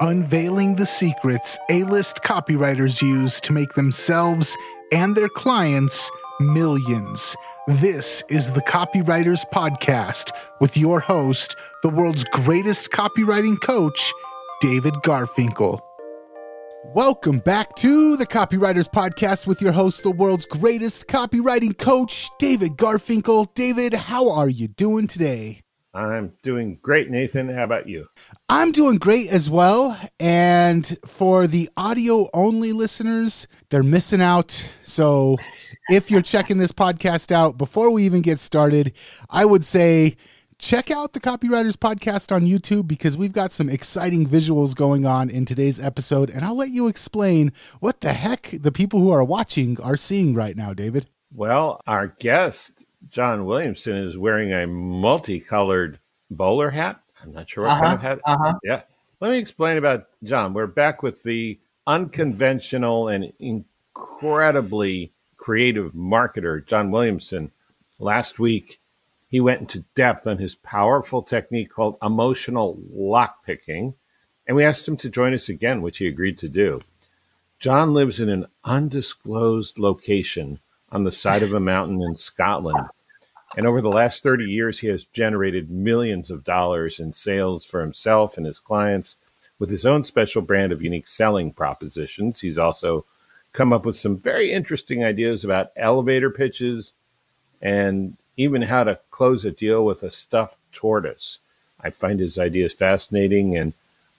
unveiling the secrets A list copywriters use to make themselves and their clients millions. This is the Copywriters Podcast with your host, the world's greatest copywriting coach, David Garfinkel. Welcome back to the Copywriters Podcast with your host, the world's greatest copywriting coach, David Garfinkel. David, how are you doing today? I'm doing great, Nathan. How about you? I'm doing great as well. And for the audio only listeners, they're missing out. So if you're checking this podcast out before we even get started, I would say check out the Copywriters Podcast on YouTube because we've got some exciting visuals going on in today's episode. And I'll let you explain what the heck the people who are watching are seeing right now, David. Well, our guest, John Williamson, is wearing a multicolored bowler hat. I'm not sure what uh-huh, kind of hat. Uh-huh. Yeah. Let me explain about John. We're back with the unconventional and incredibly creative marketer, John Williamson. Last week, he went into depth on his powerful technique called emotional lockpicking, and we asked him to join us again, which he agreed to do. John lives in an undisclosed location on the side of a mountain in Scotland. And over the last 30 years, he has generated millions of dollars in sales for himself and his clients with his own special brand of unique selling propositions. He's also come up with some very interesting ideas about elevator pitches and even how to close a deal with a stuffed tortoise. I find his ideas fascinating, and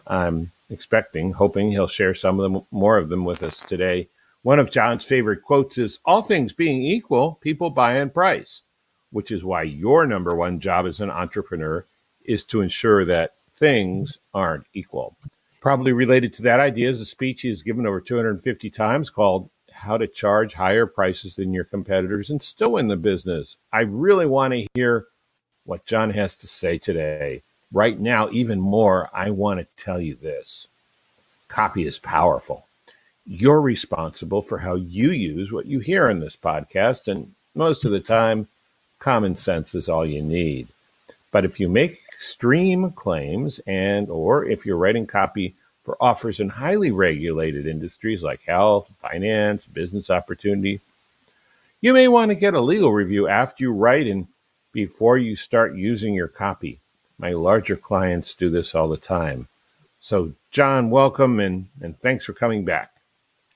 I'm expecting, hoping he'll share some of them, more of them with us today. One of John's favorite quotes is All things being equal, people buy in price, which is why your number one job as an entrepreneur is to ensure that things aren't equal. Probably related to that idea is a speech he's given over 250 times called how to charge higher prices than your competitors and still win the business. I really want to hear what John has to say today. Right now, even more, I want to tell you this copy is powerful. You're responsible for how you use what you hear in this podcast, and most of the time, common sense is all you need. But if you make extreme claims and or if you're writing copy for offers in highly regulated industries like health, finance, business opportunity. You may want to get a legal review after you write and before you start using your copy. My larger clients do this all the time. So, John, welcome and, and thanks for coming back.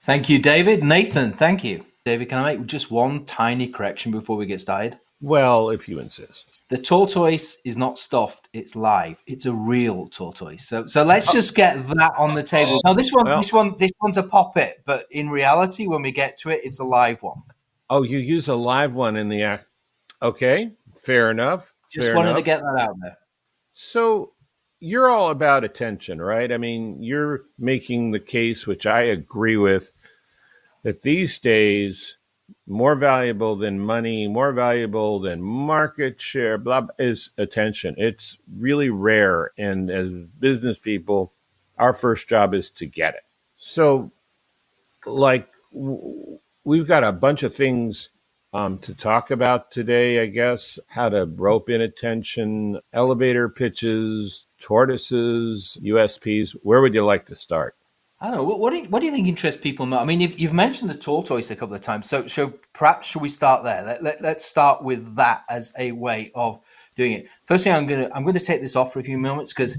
Thank you, David. Nathan, thank you. David, can I make just one tiny correction before we get started? Well, if you insist. The tortoise is not stuffed; it's live. It's a real tortoise. So, so let's just get that on the table. Now, this one, well, this one, this one's a poppet, but in reality, when we get to it, it's a live one. Oh, you use a live one in the act. Okay, fair enough. Just fair wanted enough. to get that out there. So, you're all about attention, right? I mean, you're making the case, which I agree with, that these days more valuable than money, more valuable than market share, blah, is attention. It's really rare. And as business people, our first job is to get it. So, like, we've got a bunch of things um, to talk about today, I guess. How to rope in attention, elevator pitches, tortoises, USPs. Where would you like to start? I don't know. What, what, do you, what do you think interests people more? I mean, you've, you've, mentioned the tortoise a couple of times, so so perhaps should we start there? Let, let, let's start with that as a way of doing it. First thing, I'm gonna I'm gonna take this off for a few moments because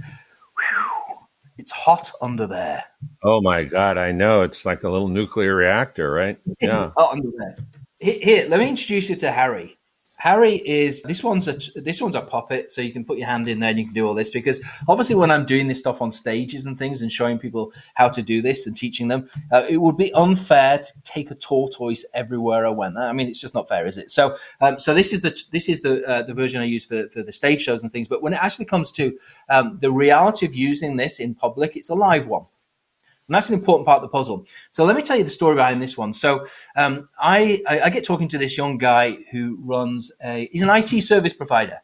it's hot under there. Oh my god, I know it's like a little nuclear reactor, right? Yeah, hot under there. Here, here, let me introduce you to Harry. Harry is this one's a this one's a puppet, so you can put your hand in there and you can do all this. Because obviously, when I'm doing this stuff on stages and things and showing people how to do this and teaching them, uh, it would be unfair to take a tortoise everywhere I went. I mean, it's just not fair, is it? So, um, so this is the this is the uh, the version I use for for the stage shows and things. But when it actually comes to um, the reality of using this in public, it's a live one. And that's an important part of the puzzle. So let me tell you the story behind this one. So um, I, I, I, get talking to this young guy who runs a, he's an IT service provider.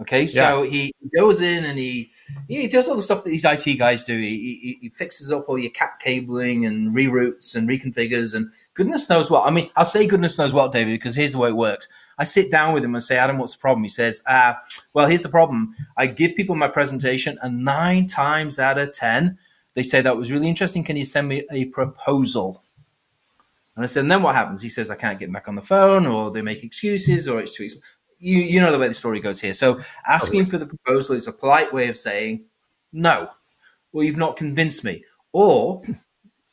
Okay, so yeah. he goes in and he he does all the stuff that these IT guys do. He, he, he fixes up all your cat cabling and reroutes and reconfigures and goodness knows what. I mean, I'll say goodness knows what, David, because here's the way it works. I sit down with him and say, Adam, what's the problem? He says, uh, well, here's the problem. I give people my presentation, and nine times out of ten, They say that was really interesting. Can you send me a proposal? And I said, and then what happens? He says, I can't get back on the phone, or they make excuses, or it's too expensive. You, you know the way the story goes here. So asking oh, for the proposal is a polite way of saying, no, well, you've not convinced me. Or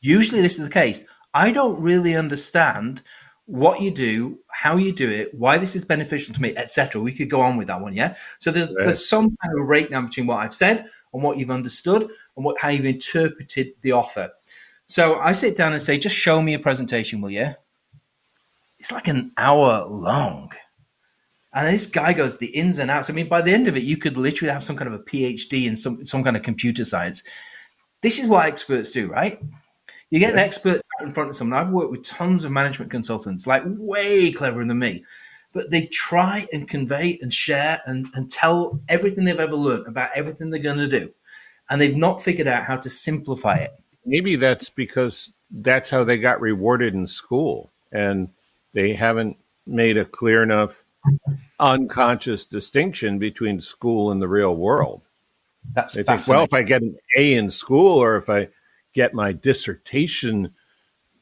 usually this is the case. I don't really understand what you do, how you do it, why this is beneficial to me, etc. We could go on with that one, yeah. So there's, there's some kind of breakdown between what I've said and what you've understood and what how you've interpreted the offer. So I sit down and say, just show me a presentation, will you? It's like an hour long. And this guy goes the ins and outs. I mean, by the end of it, you could literally have some kind of a PhD in some some kind of computer science. This is what experts do, right? You get yeah. an expert in front of someone. I've worked with tons of management consultants, like way cleverer than me, but they try and convey and share and, and tell everything they've ever learned about everything they're going to do. And they've not figured out how to simplify it. Maybe that's because that's how they got rewarded in school. And they haven't made a clear enough unconscious distinction between school and the real world. That's they think, well, if I get an A in school or if I get my dissertation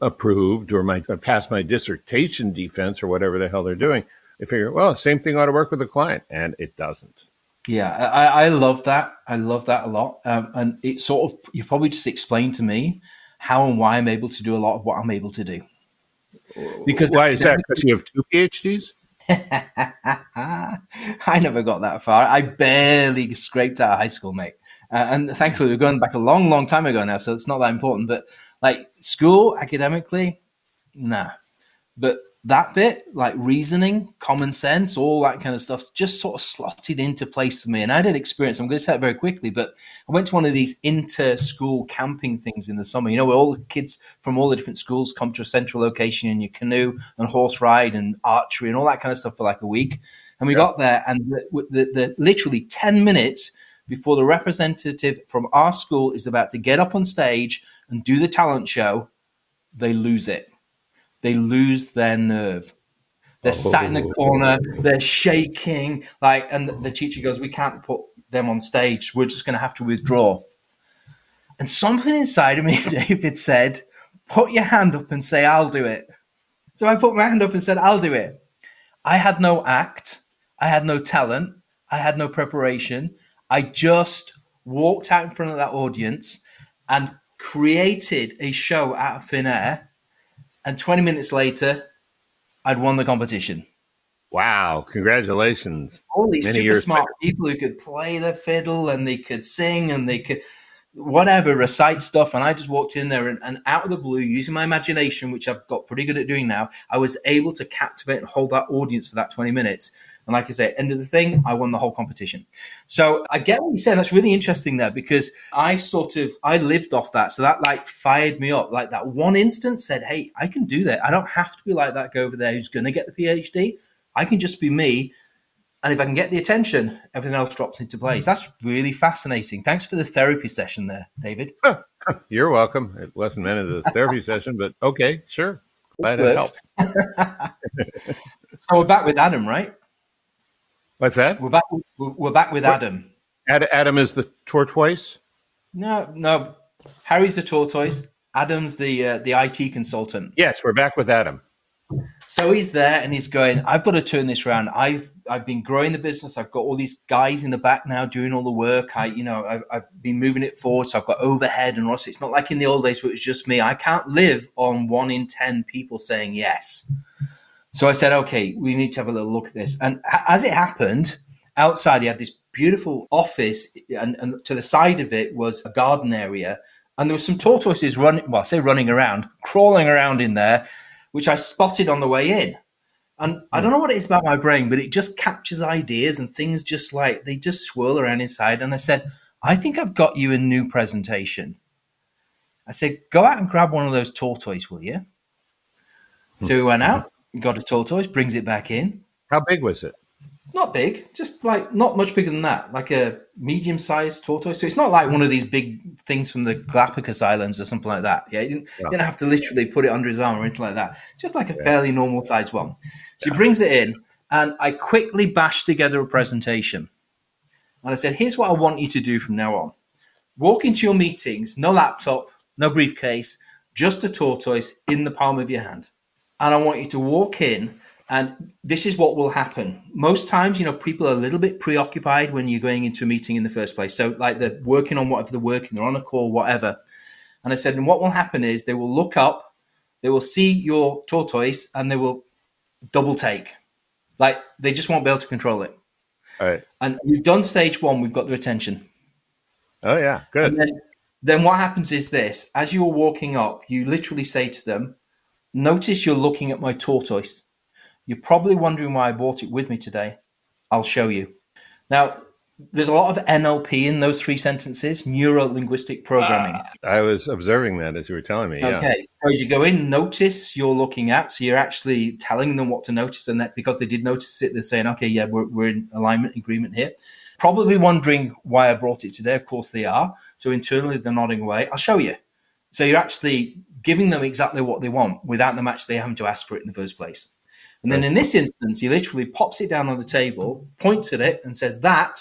approved or my pass my dissertation defense or whatever the hell they're doing, they figure, well, same thing ought to work with the client, and it doesn't. Yeah, I, I love that. I love that a lot, um, and it sort of you probably just explained to me how and why I'm able to do a lot of what I'm able to do. Because why is that? Because you have two PhDs. I never got that far. I barely scraped out of high school, mate. Uh, and thankfully, we're going back a long, long time ago now, so it's not that important. But like school, academically, nah. But that bit, like reasoning, common sense, all that kind of stuff, just sort of slotted into place for me. And I did experience, I'm going to say it very quickly, but I went to one of these inter school camping things in the summer, you know, where all the kids from all the different schools come to a central location in your canoe and horse ride and archery and all that kind of stuff for like a week. And we yeah. got there, and the, the, the literally 10 minutes before the representative from our school is about to get up on stage and do the talent show, they lose it they lose their nerve. They're oh. sat in the corner, they're shaking, like, and the teacher goes, "We can't put them on stage. We're just going to have to withdraw." And something inside of me, David said, "Put your hand up and say I'll do it." So I put my hand up and said, "I'll do it." I had no act, I had no talent, I had no preparation. I just walked out in front of that audience and created a show out of thin air and 20 minutes later, I'd won the competition. Wow! Congratulations! All these Many super smart people who could play the fiddle and they could sing and they could whatever recite stuff and i just walked in there and, and, out of the blue using my imagination which i've got pretty good at doing now i was able to captivate and hold that audience for that 20 minutes and like I say, end of the thing, I won the whole competition. So I get what you're saying. That's really interesting there because I sort of I lived off that. So that like fired me up. Like that one instance said, Hey, I can do that. I don't have to be like that guy over there who's gonna get the PhD. I can just be me. And if I can get the attention, everything else drops into place. That's really fascinating. Thanks for the therapy session there, David. You're welcome. It wasn't meant as a therapy session, but okay, sure. Glad it helped. so we're back with Adam, right? What's that? We're back. We're back with Adam. Adam is the tortoise. No, no. Harry's the tortoise. Adam's the uh, the IT consultant. Yes, we're back with Adam. So he's there and he's going. I've got to turn this around. I've I've been growing the business. I've got all these guys in the back now doing all the work. I you know I've, I've been moving it forward. So I've got overhead and also it's not like in the old days where it was just me. I can't live on one in ten people saying yes. So I said, okay, we need to have a little look at this. And as it happened, outside he had this beautiful office, and, and to the side of it was a garden area. And there were some tortoises running, well, I say running around, crawling around in there, which I spotted on the way in. And I don't hmm. know what it is about my brain, but it just captures ideas and things just like they just swirl around inside. And I said, I think I've got you a new presentation. I said, go out and grab one of those tortoises, will you? Hmm. So we went out, mm-hmm. got a tortoise, brings it back in. How big was it? Not big, just like not much bigger than that, like a medium sized tortoise. So it's not like one of these big things from the Galapagos Islands or something like that. Yeah, he didn't, yeah. didn't have to literally put it under his arm or anything like that. Just like a yeah. fairly normal sized one. So yeah. he brings it in, and I quickly bashed together a presentation. And I said, here's what I want you to do from now on. walk into your meetings, no laptop, no briefcase, just a tortoise in the palm of your hand. And I want you to walk in, and this is what will happen. Most times, you know, people are a little bit preoccupied when you're going into a meeting in the first place. So, like they're working on whatever they're working, they're on a call, whatever. And I said, and what will happen is they will look up, they will see your tortoise, and they will double take. Like they just won't be able to control it. All right. And we've done stage one, we've got their attention. Oh yeah, good. Then, then, what happens is this: as you're walking up, you literally say to them, "Notice you're looking at my tortoise. You're probably wondering why I brought it with me today. I'll show you." Now, there's a lot of NLP in those three sentences, neuro linguistic programming. Uh, I was observing that as you were telling me. Okay. Yeah. So as you go in, notice you're looking at. So you're actually telling them what to notice, and that because they did notice it, they're saying, "Okay, yeah, we're, we're in alignment agreement here." Probably wondering why I brought it today. Of course, they are. So internally, they're nodding away. I'll show you. So you're actually giving them exactly what they want without them actually having to ask for it in the first place. And then in this instance, he literally pops it down on the table, points at it, and says, That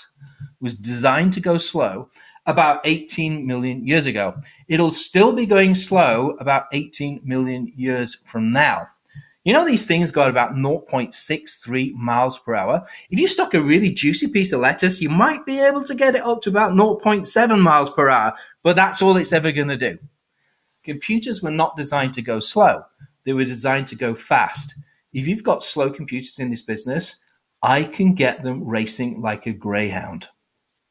was designed to go slow about 18 million years ago. It'll still be going slow about 18 million years from now. You know, these things got about 0.63 miles per hour. If you stuck a really juicy piece of lettuce, you might be able to get it up to about 0.7 miles per hour, but that's all it's ever going to do. Computers were not designed to go slow, they were designed to go fast. If you've got slow computers in this business, I can get them racing like a greyhound.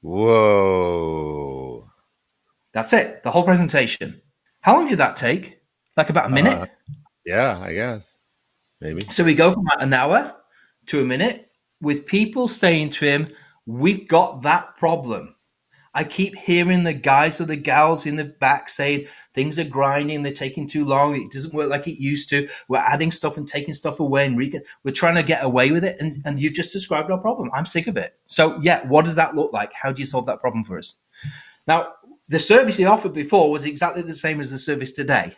Whoa. That's it, the whole presentation. How long did that take? Like about a minute? Uh, yeah, I guess. Maybe. So we go from an hour to a minute with people saying to him, We've got that problem. I keep hearing the guys or the gals in the back saying things are grinding, they're taking too long, it doesn't work like it used to. We're adding stuff and taking stuff away, and re- we're trying to get away with it. And, and you've just described our problem. I'm sick of it. So, yeah, what does that look like? How do you solve that problem for us? Now, the service he offered before was exactly the same as the service today.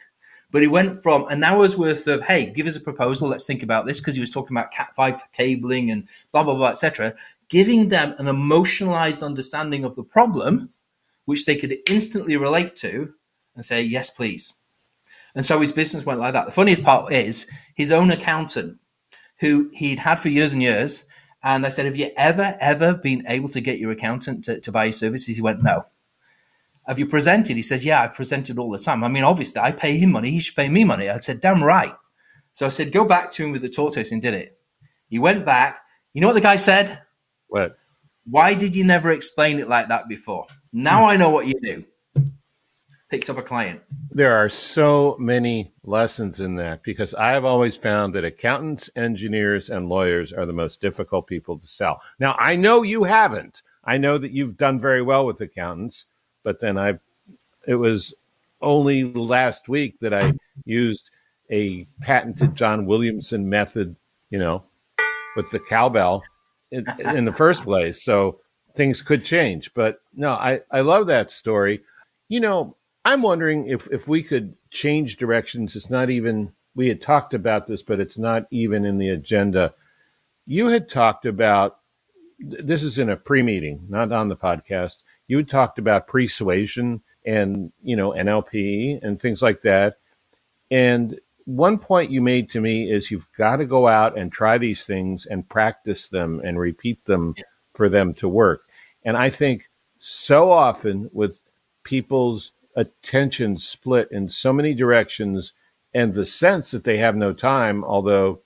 But he went from an hour's worth of, hey, give us a proposal, let's think about this, because he was talking about Cat5 cabling and blah, blah, blah, etc giving them an emotionalized understanding of the problem, which they could instantly relate to and say, yes, please. And so his business went like that. The funniest part is his own accountant, who he'd had for years and years. And I said, Have you ever, ever been able to get your accountant to, to buy your services? He went, No. Have you presented? He says, Yeah, I presented all the time. I mean, obviously, I pay him money. He should pay me money. I said, Damn right. So I said, Go back to him with the tortoise and did it. He went back. You know what the guy said? What? Why did you never explain it like that before? Now hmm. I know what you do. Picked up a client. There are so many lessons in that because I've always found that accountants, engineers, and lawyers are the most difficult people to sell. Now, I know you haven't. I know that you've done very well with accountants, but then I've, it was only last week that I used a patented John Williamson method, you know, with the cowbell in, in the first place. So things could change. But no, I, I love that story. You know, I'm wondering if, if we could change directions. It's not even, we had talked about this, but it's not even in the agenda. You had talked about, this is in a pre meeting, not on the podcast. You had talked about persuasion and, you know, NLP and things like that. And one point you made to me is you've got to go out and try these things and practice them and repeat them yeah. for them to work. And I think so often with people's attention split in so many directions and the sense that they have no time, although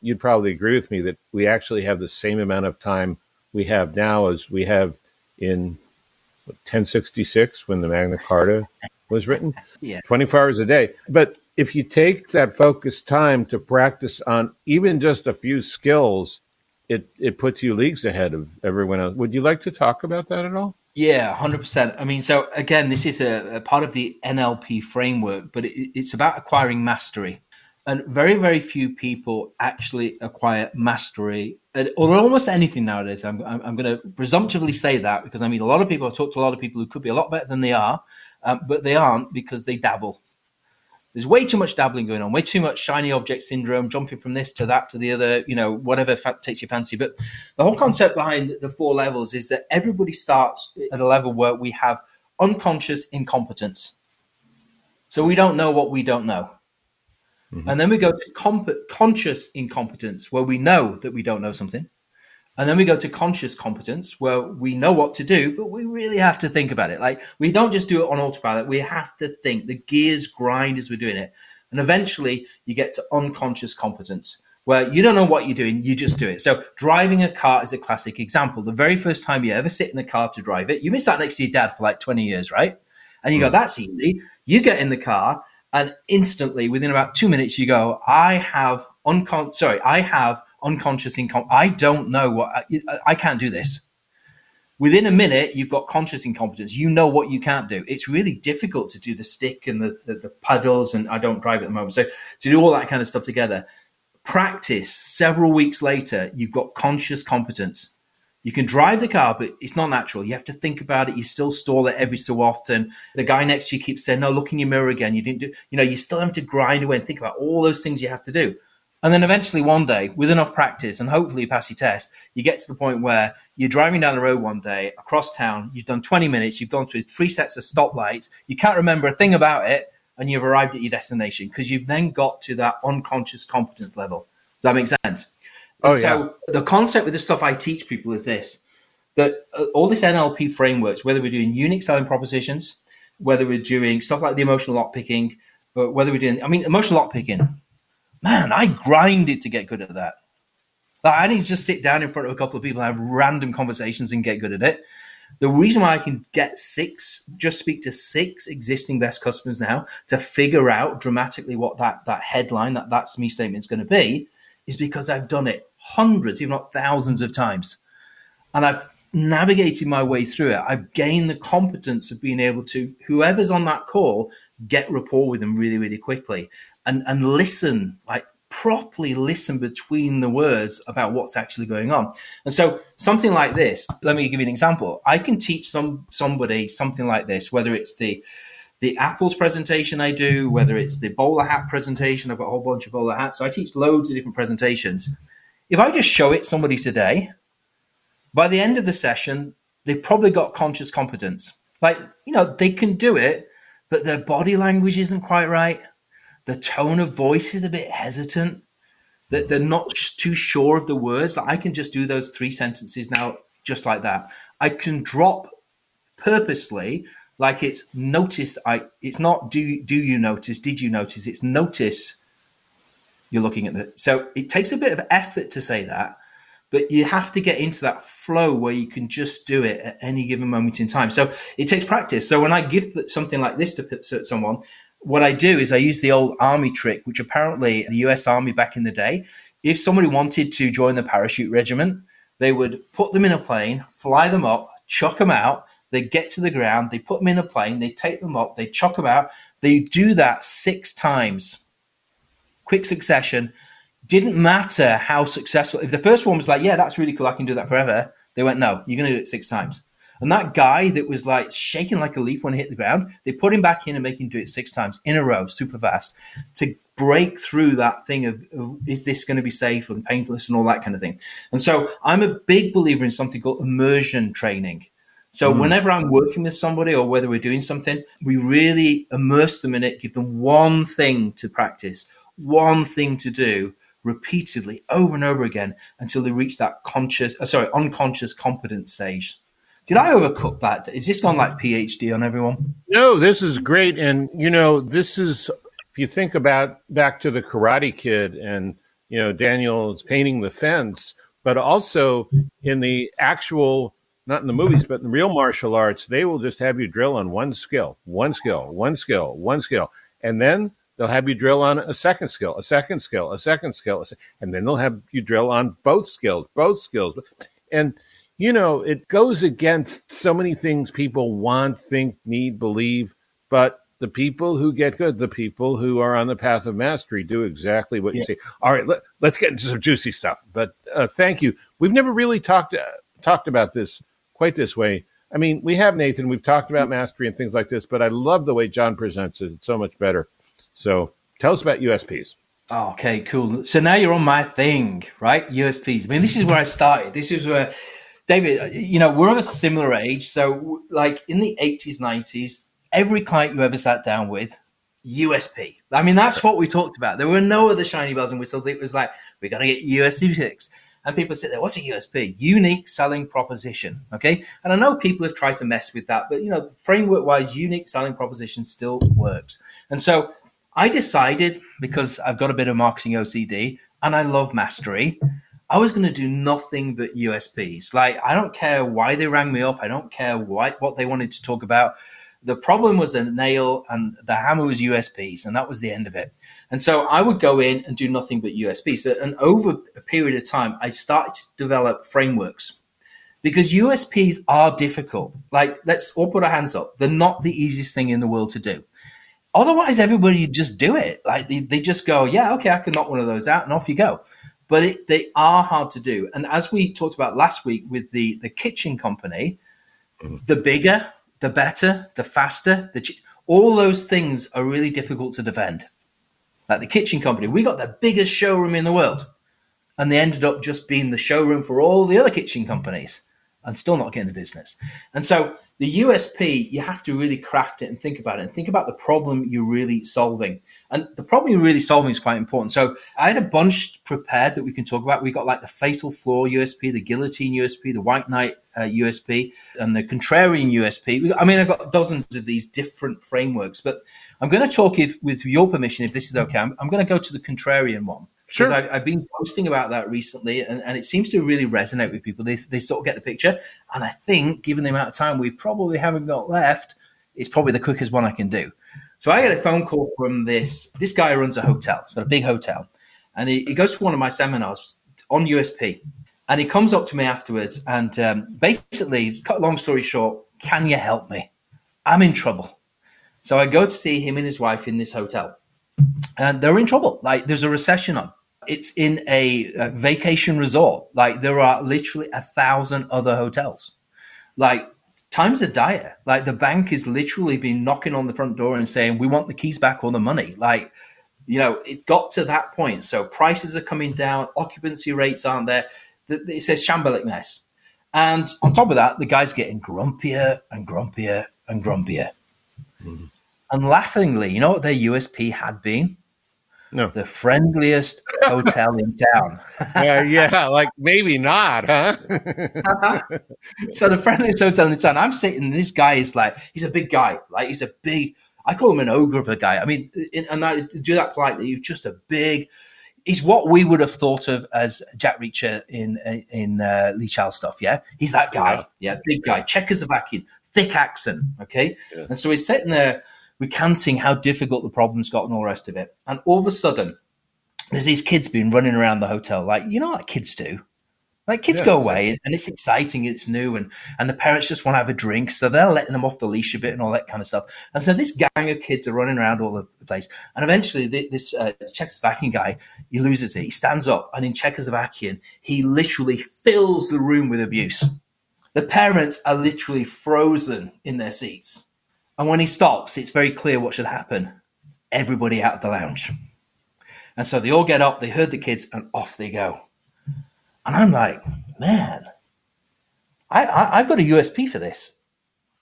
you'd probably agree with me that we actually have the same amount of time we have now as we have in 1066 when the Magna Carta was written. Yeah. 24 hours a day. But if you take that focused time to practice on even just a few skills, it, it puts you leagues ahead of everyone else. Would you like to talk about that at all? Yeah, 100%. I mean, so again, this is a, a part of the NLP framework, but it, it's about acquiring mastery. And very, very few people actually acquire mastery or almost anything nowadays. I'm, I'm, I'm going to presumptively say that because I mean, a lot of people, I've talked to a lot of people who could be a lot better than they are, um, but they aren't because they dabble there's way too much dabbling going on, way too much shiny object syndrome, jumping from this to that to the other, you know, whatever fa- takes your fancy. But the whole concept behind the four levels is that everybody starts at a level where we have unconscious incompetence. So we don't know what we don't know. Mm-hmm. And then we go to comp- conscious incompetence, where we know that we don't know something. And then we go to conscious competence, where we know what to do, but we really have to think about it. Like we don't just do it on autopilot. We have to think. The gears grind as we're doing it. And eventually you get to unconscious competence, where you don't know what you're doing, you just do it. So driving a car is a classic example. The very first time you ever sit in the car to drive it, you miss out next to your dad for like 20 years, right? And you go, hmm. that's easy. You get in the car and instantly within about two minutes you go i have uncon sorry i have unconscious income i don't know what I, I can't do this within a minute you've got conscious incompetence you know what you can't do it's really difficult to do the stick and the, the, the paddles and i don't drive at the moment so to do all that kind of stuff together practice several weeks later you've got conscious competence you can drive the car, but it's not natural. You have to think about it. You still stall it every so often. The guy next to you keeps saying, "No, look in your mirror again." You didn't do. You know, you still have to grind away and think about all those things you have to do. And then eventually, one day, with enough practice and hopefully you pass your test, you get to the point where you're driving down the road one day across town. You've done 20 minutes. You've gone through three sets of stoplights. You can't remember a thing about it, and you've arrived at your destination because you've then got to that unconscious competence level. Does that make sense? oh, yeah. so the concept with the stuff I teach people is this that uh, all this NLP frameworks, whether we're doing unique selling propositions, whether we're doing stuff like the emotional lock picking, whether we're doing, I mean, emotional lock picking, man, I grinded to get good at that. Like, I didn't just sit down in front of a couple of people and have random conversations and get good at it. The reason why I can get six, just speak to six existing best customers now to figure out dramatically what that that headline, that that's me statement is going to be, is because I've done it hundreds, if not thousands of times. And I've navigated my way through it. I've gained the competence of being able to, whoever's on that call, get rapport with them really, really quickly and, and listen, like properly listen between the words about what's actually going on. And so something like this, let me give you an example. I can teach some somebody something like this, whether it's the the apples presentation I do, whether it's the bowler hat presentation, I've got a whole bunch of bowler hats. So I teach loads of different presentations. If I just show it somebody today, by the end of the session, they've probably got conscious competence. Like, you know, they can do it, but their body language isn't quite right. The tone of voice is a bit hesitant. That they're not too sure of the words. Like I can just do those three sentences now, just like that. I can drop purposely like it's notice i it's not do do you notice did you notice it's notice you're looking at the so it takes a bit of effort to say that but you have to get into that flow where you can just do it at any given moment in time so it takes practice so when i give something like this to someone what i do is i use the old army trick which apparently the us army back in the day if somebody wanted to join the parachute regiment they would put them in a plane fly them up chuck them out they get to the ground, they put them in a plane, they take them up, they chuck them out. They do that six times, quick succession. Didn't matter how successful. If the first one was like, yeah, that's really cool, I can do that forever. They went, no, you're going to do it six times. And that guy that was like shaking like a leaf when he hit the ground, they put him back in and make him do it six times in a row, super fast, to break through that thing of, of is this going to be safe and painless and all that kind of thing. And so I'm a big believer in something called immersion training. So mm. whenever I'm working with somebody or whether we're doing something, we really immerse them in it, give them one thing to practice, one thing to do repeatedly over and over again until they reach that conscious, uh, sorry, unconscious competence stage. Did I overcook that? Is this gone like PhD on everyone? No, this is great. And, you know, this is, if you think about back to the Karate Kid and, you know, Daniel's painting the fence, but also in the actual not in the movies, but in real martial arts, they will just have you drill on one skill, one skill, one skill, one skill. And then they'll have you drill on a second skill, a second skill, a second skill. And then they'll have you drill on both skills, both skills. And, you know, it goes against so many things people want, think, need, believe. But the people who get good, the people who are on the path of mastery, do exactly what yeah. you say. All right, let, us get into some juicy stuff. But uh, thank you. We've never really talked uh, talked about this quite this way. I mean, we have Nathan. We've talked about mastery and things like this, but I love the way John presents it. It's so much better. So tell us about USPs. okay, cool. So now you're on my thing, right? USPs. I mean, this is where I started. This is where David, you know, we're of a similar age. So, like in the 80s, 90s, every client you ever sat down with, USP. I mean, that's what we talked about. There were no other shiny bells and whistles. It was like, we got to get USP fixed. And people sit there, what's a USP? Unique selling proposition. Okay. And I know people have tried to mess with that, but you know, framework wise, unique selling proposition still works. And so I decided because I've got a bit of marketing OCD and I love mastery. I was going to do nothing but USPs. Like, I don't care why they rang me up. I don't care why, what they wanted to talk about. The problem was the nail and the hammer was USPs, and that was the end of it. And so I would go in and do nothing but USPs. And over a period of time, I started to develop frameworks because USPs are difficult. Like, let's all put our hands up. They're not the easiest thing in the world to do. Otherwise, everybody just do it. Like they, they just go, yeah, okay, I can knock one of those out, and off you go. But it, they are hard to do. And as we talked about last week with the the kitchen company, mm-hmm. the bigger, the better, the faster, the all those things are really difficult to defend. Like the kitchen company, we got the biggest showroom in the world, and they ended up just being the showroom for all the other kitchen companies, and still not getting the business. And so the USP, you have to really craft it and think about it and think about the problem you're really solving. And the problem you're really solving is quite important. So I had a bunch prepared that we can talk about. We got like the fatal flaw USP, the guillotine USP, the white knight uh, USP, and the contrarian USP. I mean, I've got dozens of these different frameworks, but I'm going to talk, if, with your permission, if this is okay, I'm, I'm going to go to the contrarian one. Sure. Because I've, I've, been posting about that recently, and, and it seems to really resonate with people. They, they sort of get the picture. And I think, given the amount of time we probably haven't got left, it's probably the quickest one I can do. So I get a phone call from this this guy runs a hotel. He's got a big hotel, and he, he goes to one of my seminars on USP, and he comes up to me afterwards and um, basically, cut long story short, can you help me? I'm in trouble. So I go to see him and his wife in this hotel, and they're in trouble. Like there's a recession on. It's in a, a vacation resort. Like there are literally a thousand other hotels. Like times are dire. Like the bank is literally been knocking on the front door and saying, "We want the keys back or the money." Like, you know, it got to that point. So prices are coming down, occupancy rates aren't there. It's a shambolic mess. And on top of that, the guy's getting grumpier and grumpier and grumpier. Mm-hmm. And laughingly, you know what their USP had been? No. The friendliest hotel in town. uh, yeah, like maybe not, huh? so the friendliest hotel in town. I'm sitting. This guy is like, he's a big guy. Like he's a big. I call him an ogre of a guy. I mean, and I do that politely. He's just a big. He's what we would have thought of as Jack Reacher in in uh, Lee Child stuff. Yeah, he's that guy. Yeah, big guy, Czechoslovakian, thick accent. Okay, yeah. and so he's sitting there recounting how difficult the problem's got and all the rest of it. And all of a sudden, there's these kids being running around the hotel, like you know what kids do. Like kids yeah, go away and it's exciting, it's new, and and the parents just want to have a drink, so they're letting them off the leash a bit and all that kind of stuff. And so this gang of kids are running around all over the place, and eventually this uh, Czechoslovakian guy he loses it. He stands up, and in Czechoslovakian, he literally fills the room with abuse. The parents are literally frozen in their seats. And when he stops, it's very clear what should happen. Everybody out of the lounge. And so they all get up, they heard the kids, and off they go. And I'm like, man, I, I, I've got a USP for this.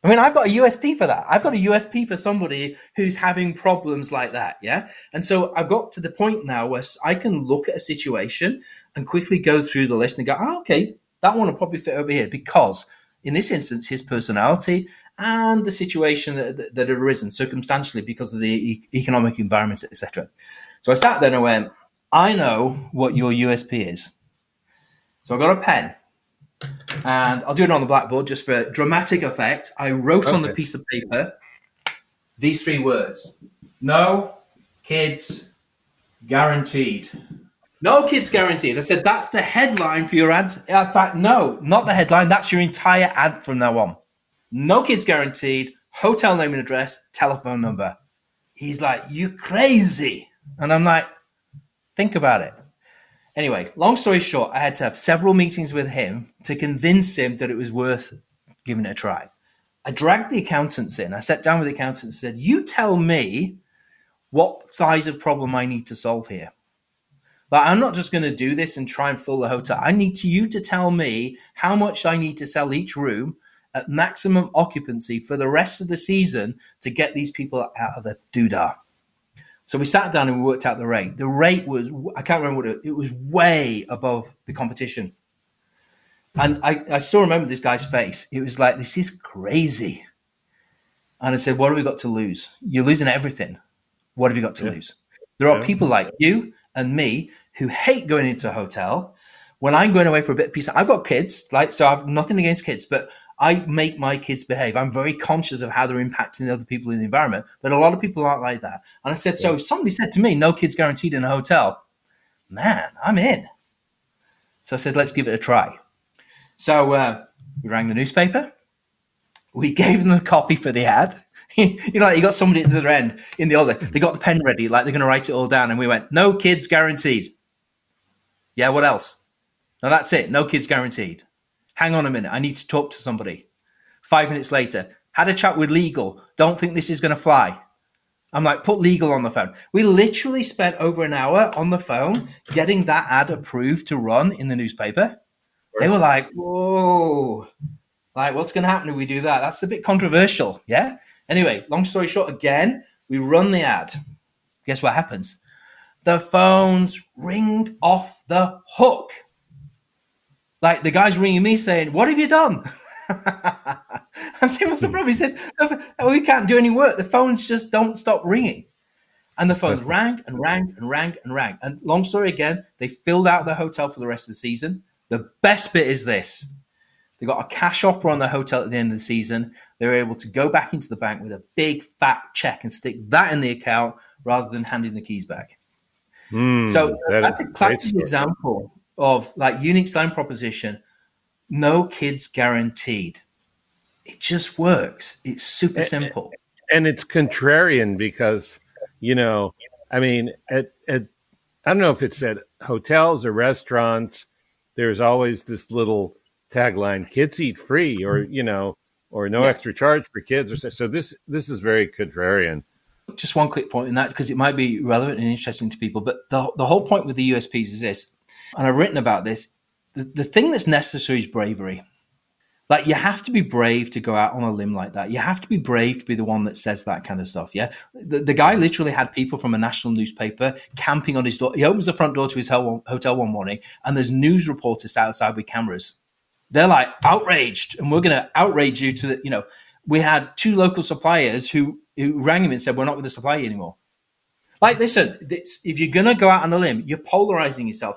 I mean, I've got a USP for that. I've got a USP for somebody who's having problems like that. Yeah. And so I've got to the point now where I can look at a situation and quickly go through the list and go, oh, okay, that one will probably fit over here because in this instance, his personality and the situation that, that had arisen circumstantially because of the e- economic environment, etc. So I sat there and I went, I know what your USP is. So I got a pen and I'll do it on the blackboard just for dramatic effect. I wrote okay. on the piece of paper these three words No kids guaranteed. No kids guaranteed. I said that's the headline for your ads. In fact, no, not the headline. That's your entire ad from now on. No kids guaranteed. Hotel name and address, telephone number. He's like, "You crazy?" And I'm like, "Think about it." Anyway, long story short, I had to have several meetings with him to convince him that it was worth giving it a try. I dragged the accountants in. I sat down with the accountants and said, "You tell me what size of problem I need to solve here." But I'm not just going to do this and try and fill the hotel. I need to, you to tell me how much I need to sell each room at maximum occupancy for the rest of the season to get these people out of the doodah. So we sat down and we worked out the rate. The rate was, I can't remember what it, it was way above the competition. And I, I still remember this guy's face. It was like, this is crazy. And I said, what have we got to lose? You're losing everything. What have you got to yeah. lose? There are yeah. people like you and me who hate going into a hotel. When I'm going away for a bit of peace, I've got kids, like so. I've nothing against kids, but I make my kids behave. I'm very conscious of how they're impacting other people in the environment. But a lot of people aren't like that. And I said, yeah. so if somebody said to me, "No kids guaranteed in a hotel," man, I'm in. So I said, let's give it a try. So uh, we rang the newspaper. We gave them a copy for the ad. you know, like you got somebody at the other end in the other. They got the pen ready, like they're going to write it all down. And we went, no kids guaranteed. Yeah, what else? No, that's it. No kids guaranteed. Hang on a minute. I need to talk to somebody. Five minutes later, had a chat with legal. Don't think this is going to fly. I'm like, put legal on the phone. We literally spent over an hour on the phone getting that ad approved to run in the newspaper. They were like, whoa, like what's going to happen if we do that? That's a bit controversial. Yeah. Anyway, long story short, again, we run the ad. Guess what happens? The phones ring off the hook. Like the guy's ringing me saying, What have you done? I'm saying, What's the hmm. problem? He says, We can't do any work. The phones just don't stop ringing. And the phones rang and rang and rang and rang. And long story again, they filled out the hotel for the rest of the season. The best bit is this they got a cash offer on the hotel at the end of the season. They were able to go back into the bank with a big fat check and stick that in the account rather than handing the keys back. Mm, so that that's a classic example of like unique selling proposition. No kids guaranteed. It just works. It's super simple. And it's contrarian because, you know, I mean, at, at I don't know if it's at hotels or restaurants, there's always this little tagline kids eat free or you know or no yeah. extra charge for kids or so, so this this is very contrarian just one quick point in that because it might be relevant and interesting to people but the, the whole point with the usps is this and i've written about this the, the thing that's necessary is bravery like you have to be brave to go out on a limb like that. You have to be brave to be the one that says that kind of stuff. Yeah. The, the guy literally had people from a national newspaper camping on his door. He opens the front door to his hotel one morning and there's news reporters outside with cameras they're like outraged, and we're going to outrage you to the, you know, we had two local suppliers who who rang him and said, we're not going to supply you anymore. Like, listen, this, if you're going to go out on a limb, you're polarizing yourself.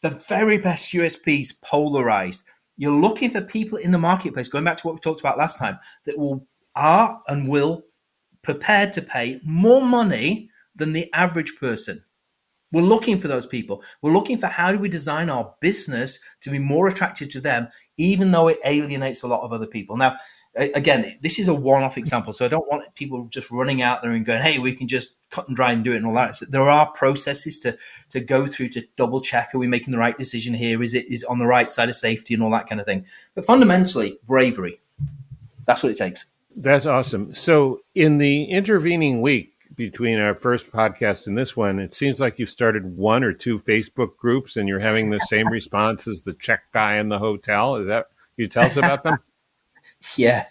The very best USPs polarized. You're looking for people in the marketplace, going back to what we talked about last time, that will are and will prepared to pay more money than the average person. We're looking for those people. We're looking for how do we design our business to be more attractive to them, even though it alienates a lot of other people. Now, again, this is a one-off example, so I don't want people just running out there and going, "Hey, we can just cut and dry and do it," and all that. So there are processes to to go through to double check: Are we making the right decision here? Is it is on the right side of safety and all that kind of thing? But fundamentally, bravery. That's what it takes. That's awesome. So, in the intervening week, between our first podcast and this one, it seems like you've started one or two Facebook groups and you're having the same response as the Czech guy in the hotel. Is that you tell us about them? yeah.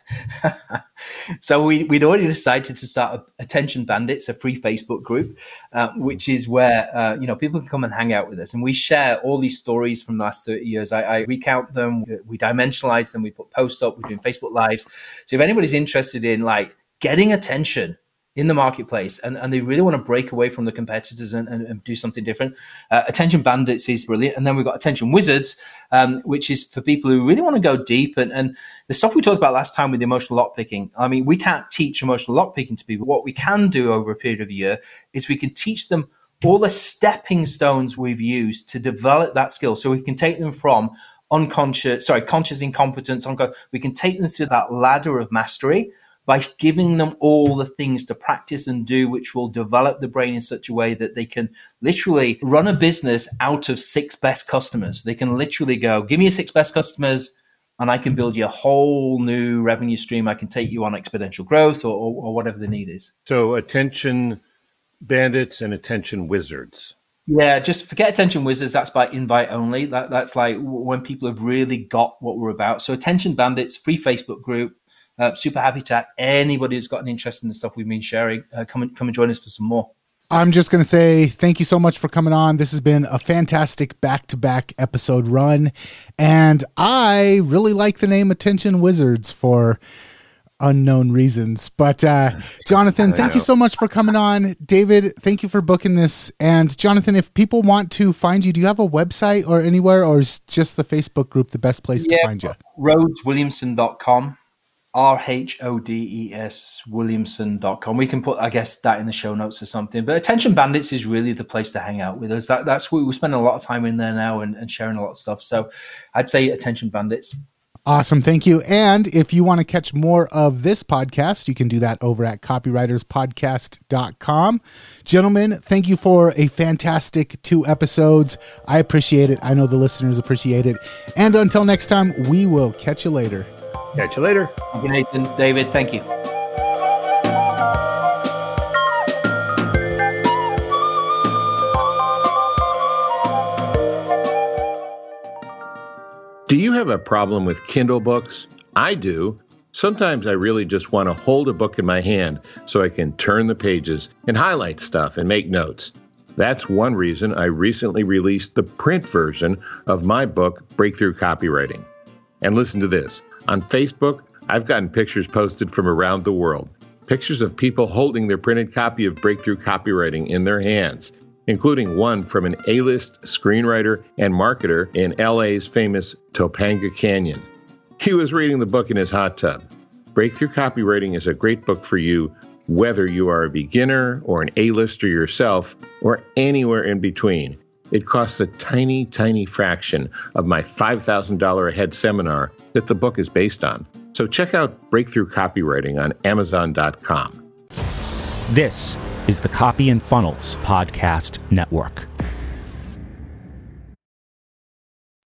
so we, we'd already decided to start Attention Bandits, a free Facebook group, uh, which is where, uh, you know, people can come and hang out with us. And we share all these stories from the last 30 years. I, I recount them, we dimensionalize them, we put posts up, we're doing Facebook Lives. So if anybody's interested in like getting attention in the marketplace and, and they really want to break away from the competitors and, and, and do something different. Uh, Attention Bandits is brilliant. And then we've got Attention Wizards, um, which is for people who really want to go deep. And, and the stuff we talked about last time with the emotional lockpicking, I mean, we can't teach emotional lockpicking to people. What we can do over a period of a year is we can teach them all the stepping stones we've used to develop that skill. So we can take them from unconscious, sorry, conscious incompetence. We can take them through that ladder of mastery by giving them all the things to practice and do, which will develop the brain in such a way that they can literally run a business out of six best customers. They can literally go, give me your six best customers, and I can build you a whole new revenue stream. I can take you on exponential growth or, or, or whatever the need is. So, attention bandits and attention wizards. Yeah, just forget Attention Wizards. That's by invite only. That, that's like when people have really got what we're about. So Attention Bandits, free Facebook group. Uh, super happy to have anybody who's got an interest in the stuff we've been sharing. Uh, come and come and join us for some more. I'm just going to say thank you so much for coming on. This has been a fantastic back to back episode run. And I really like the name Attention Wizards for unknown reasons. But uh, Jonathan, thank you so much for coming on. David, thank you for booking this. And Jonathan, if people want to find you, do you have a website or anywhere, or is just the Facebook group the best place yeah, to find you? RhodesWilliamson.com. R H O D E S Williamson.com. We can put, I guess, that in the show notes or something. But Attention Bandits is really the place to hang out with us. That, that's we, we spend a lot of time in there now and, and sharing a lot of stuff. So I'd say Attention Bandits. Awesome. Thank you. And if you want to catch more of this podcast, you can do that over at copywriterspodcast.com. Gentlemen, thank you for a fantastic two episodes. I appreciate it. I know the listeners appreciate it. And until next time, we will catch you later. Catch you later. Thank you, Nathan. David, thank you. Do you have a problem with Kindle books? I do. Sometimes I really just want to hold a book in my hand so I can turn the pages and highlight stuff and make notes. That's one reason I recently released the print version of my book, Breakthrough Copywriting. And listen to this on Facebook, I've gotten pictures posted from around the world. Pictures of people holding their printed copy of Breakthrough Copywriting in their hands, including one from an A list screenwriter and marketer in LA's famous Topanga Canyon. He was reading the book in his hot tub. Breakthrough Copywriting is a great book for you, whether you are a beginner or an A lister yourself, or anywhere in between. It costs a tiny, tiny fraction of my $5,000 a head seminar that the book is based on. So check out Breakthrough Copywriting on Amazon.com. This is the Copy and Funnels Podcast Network.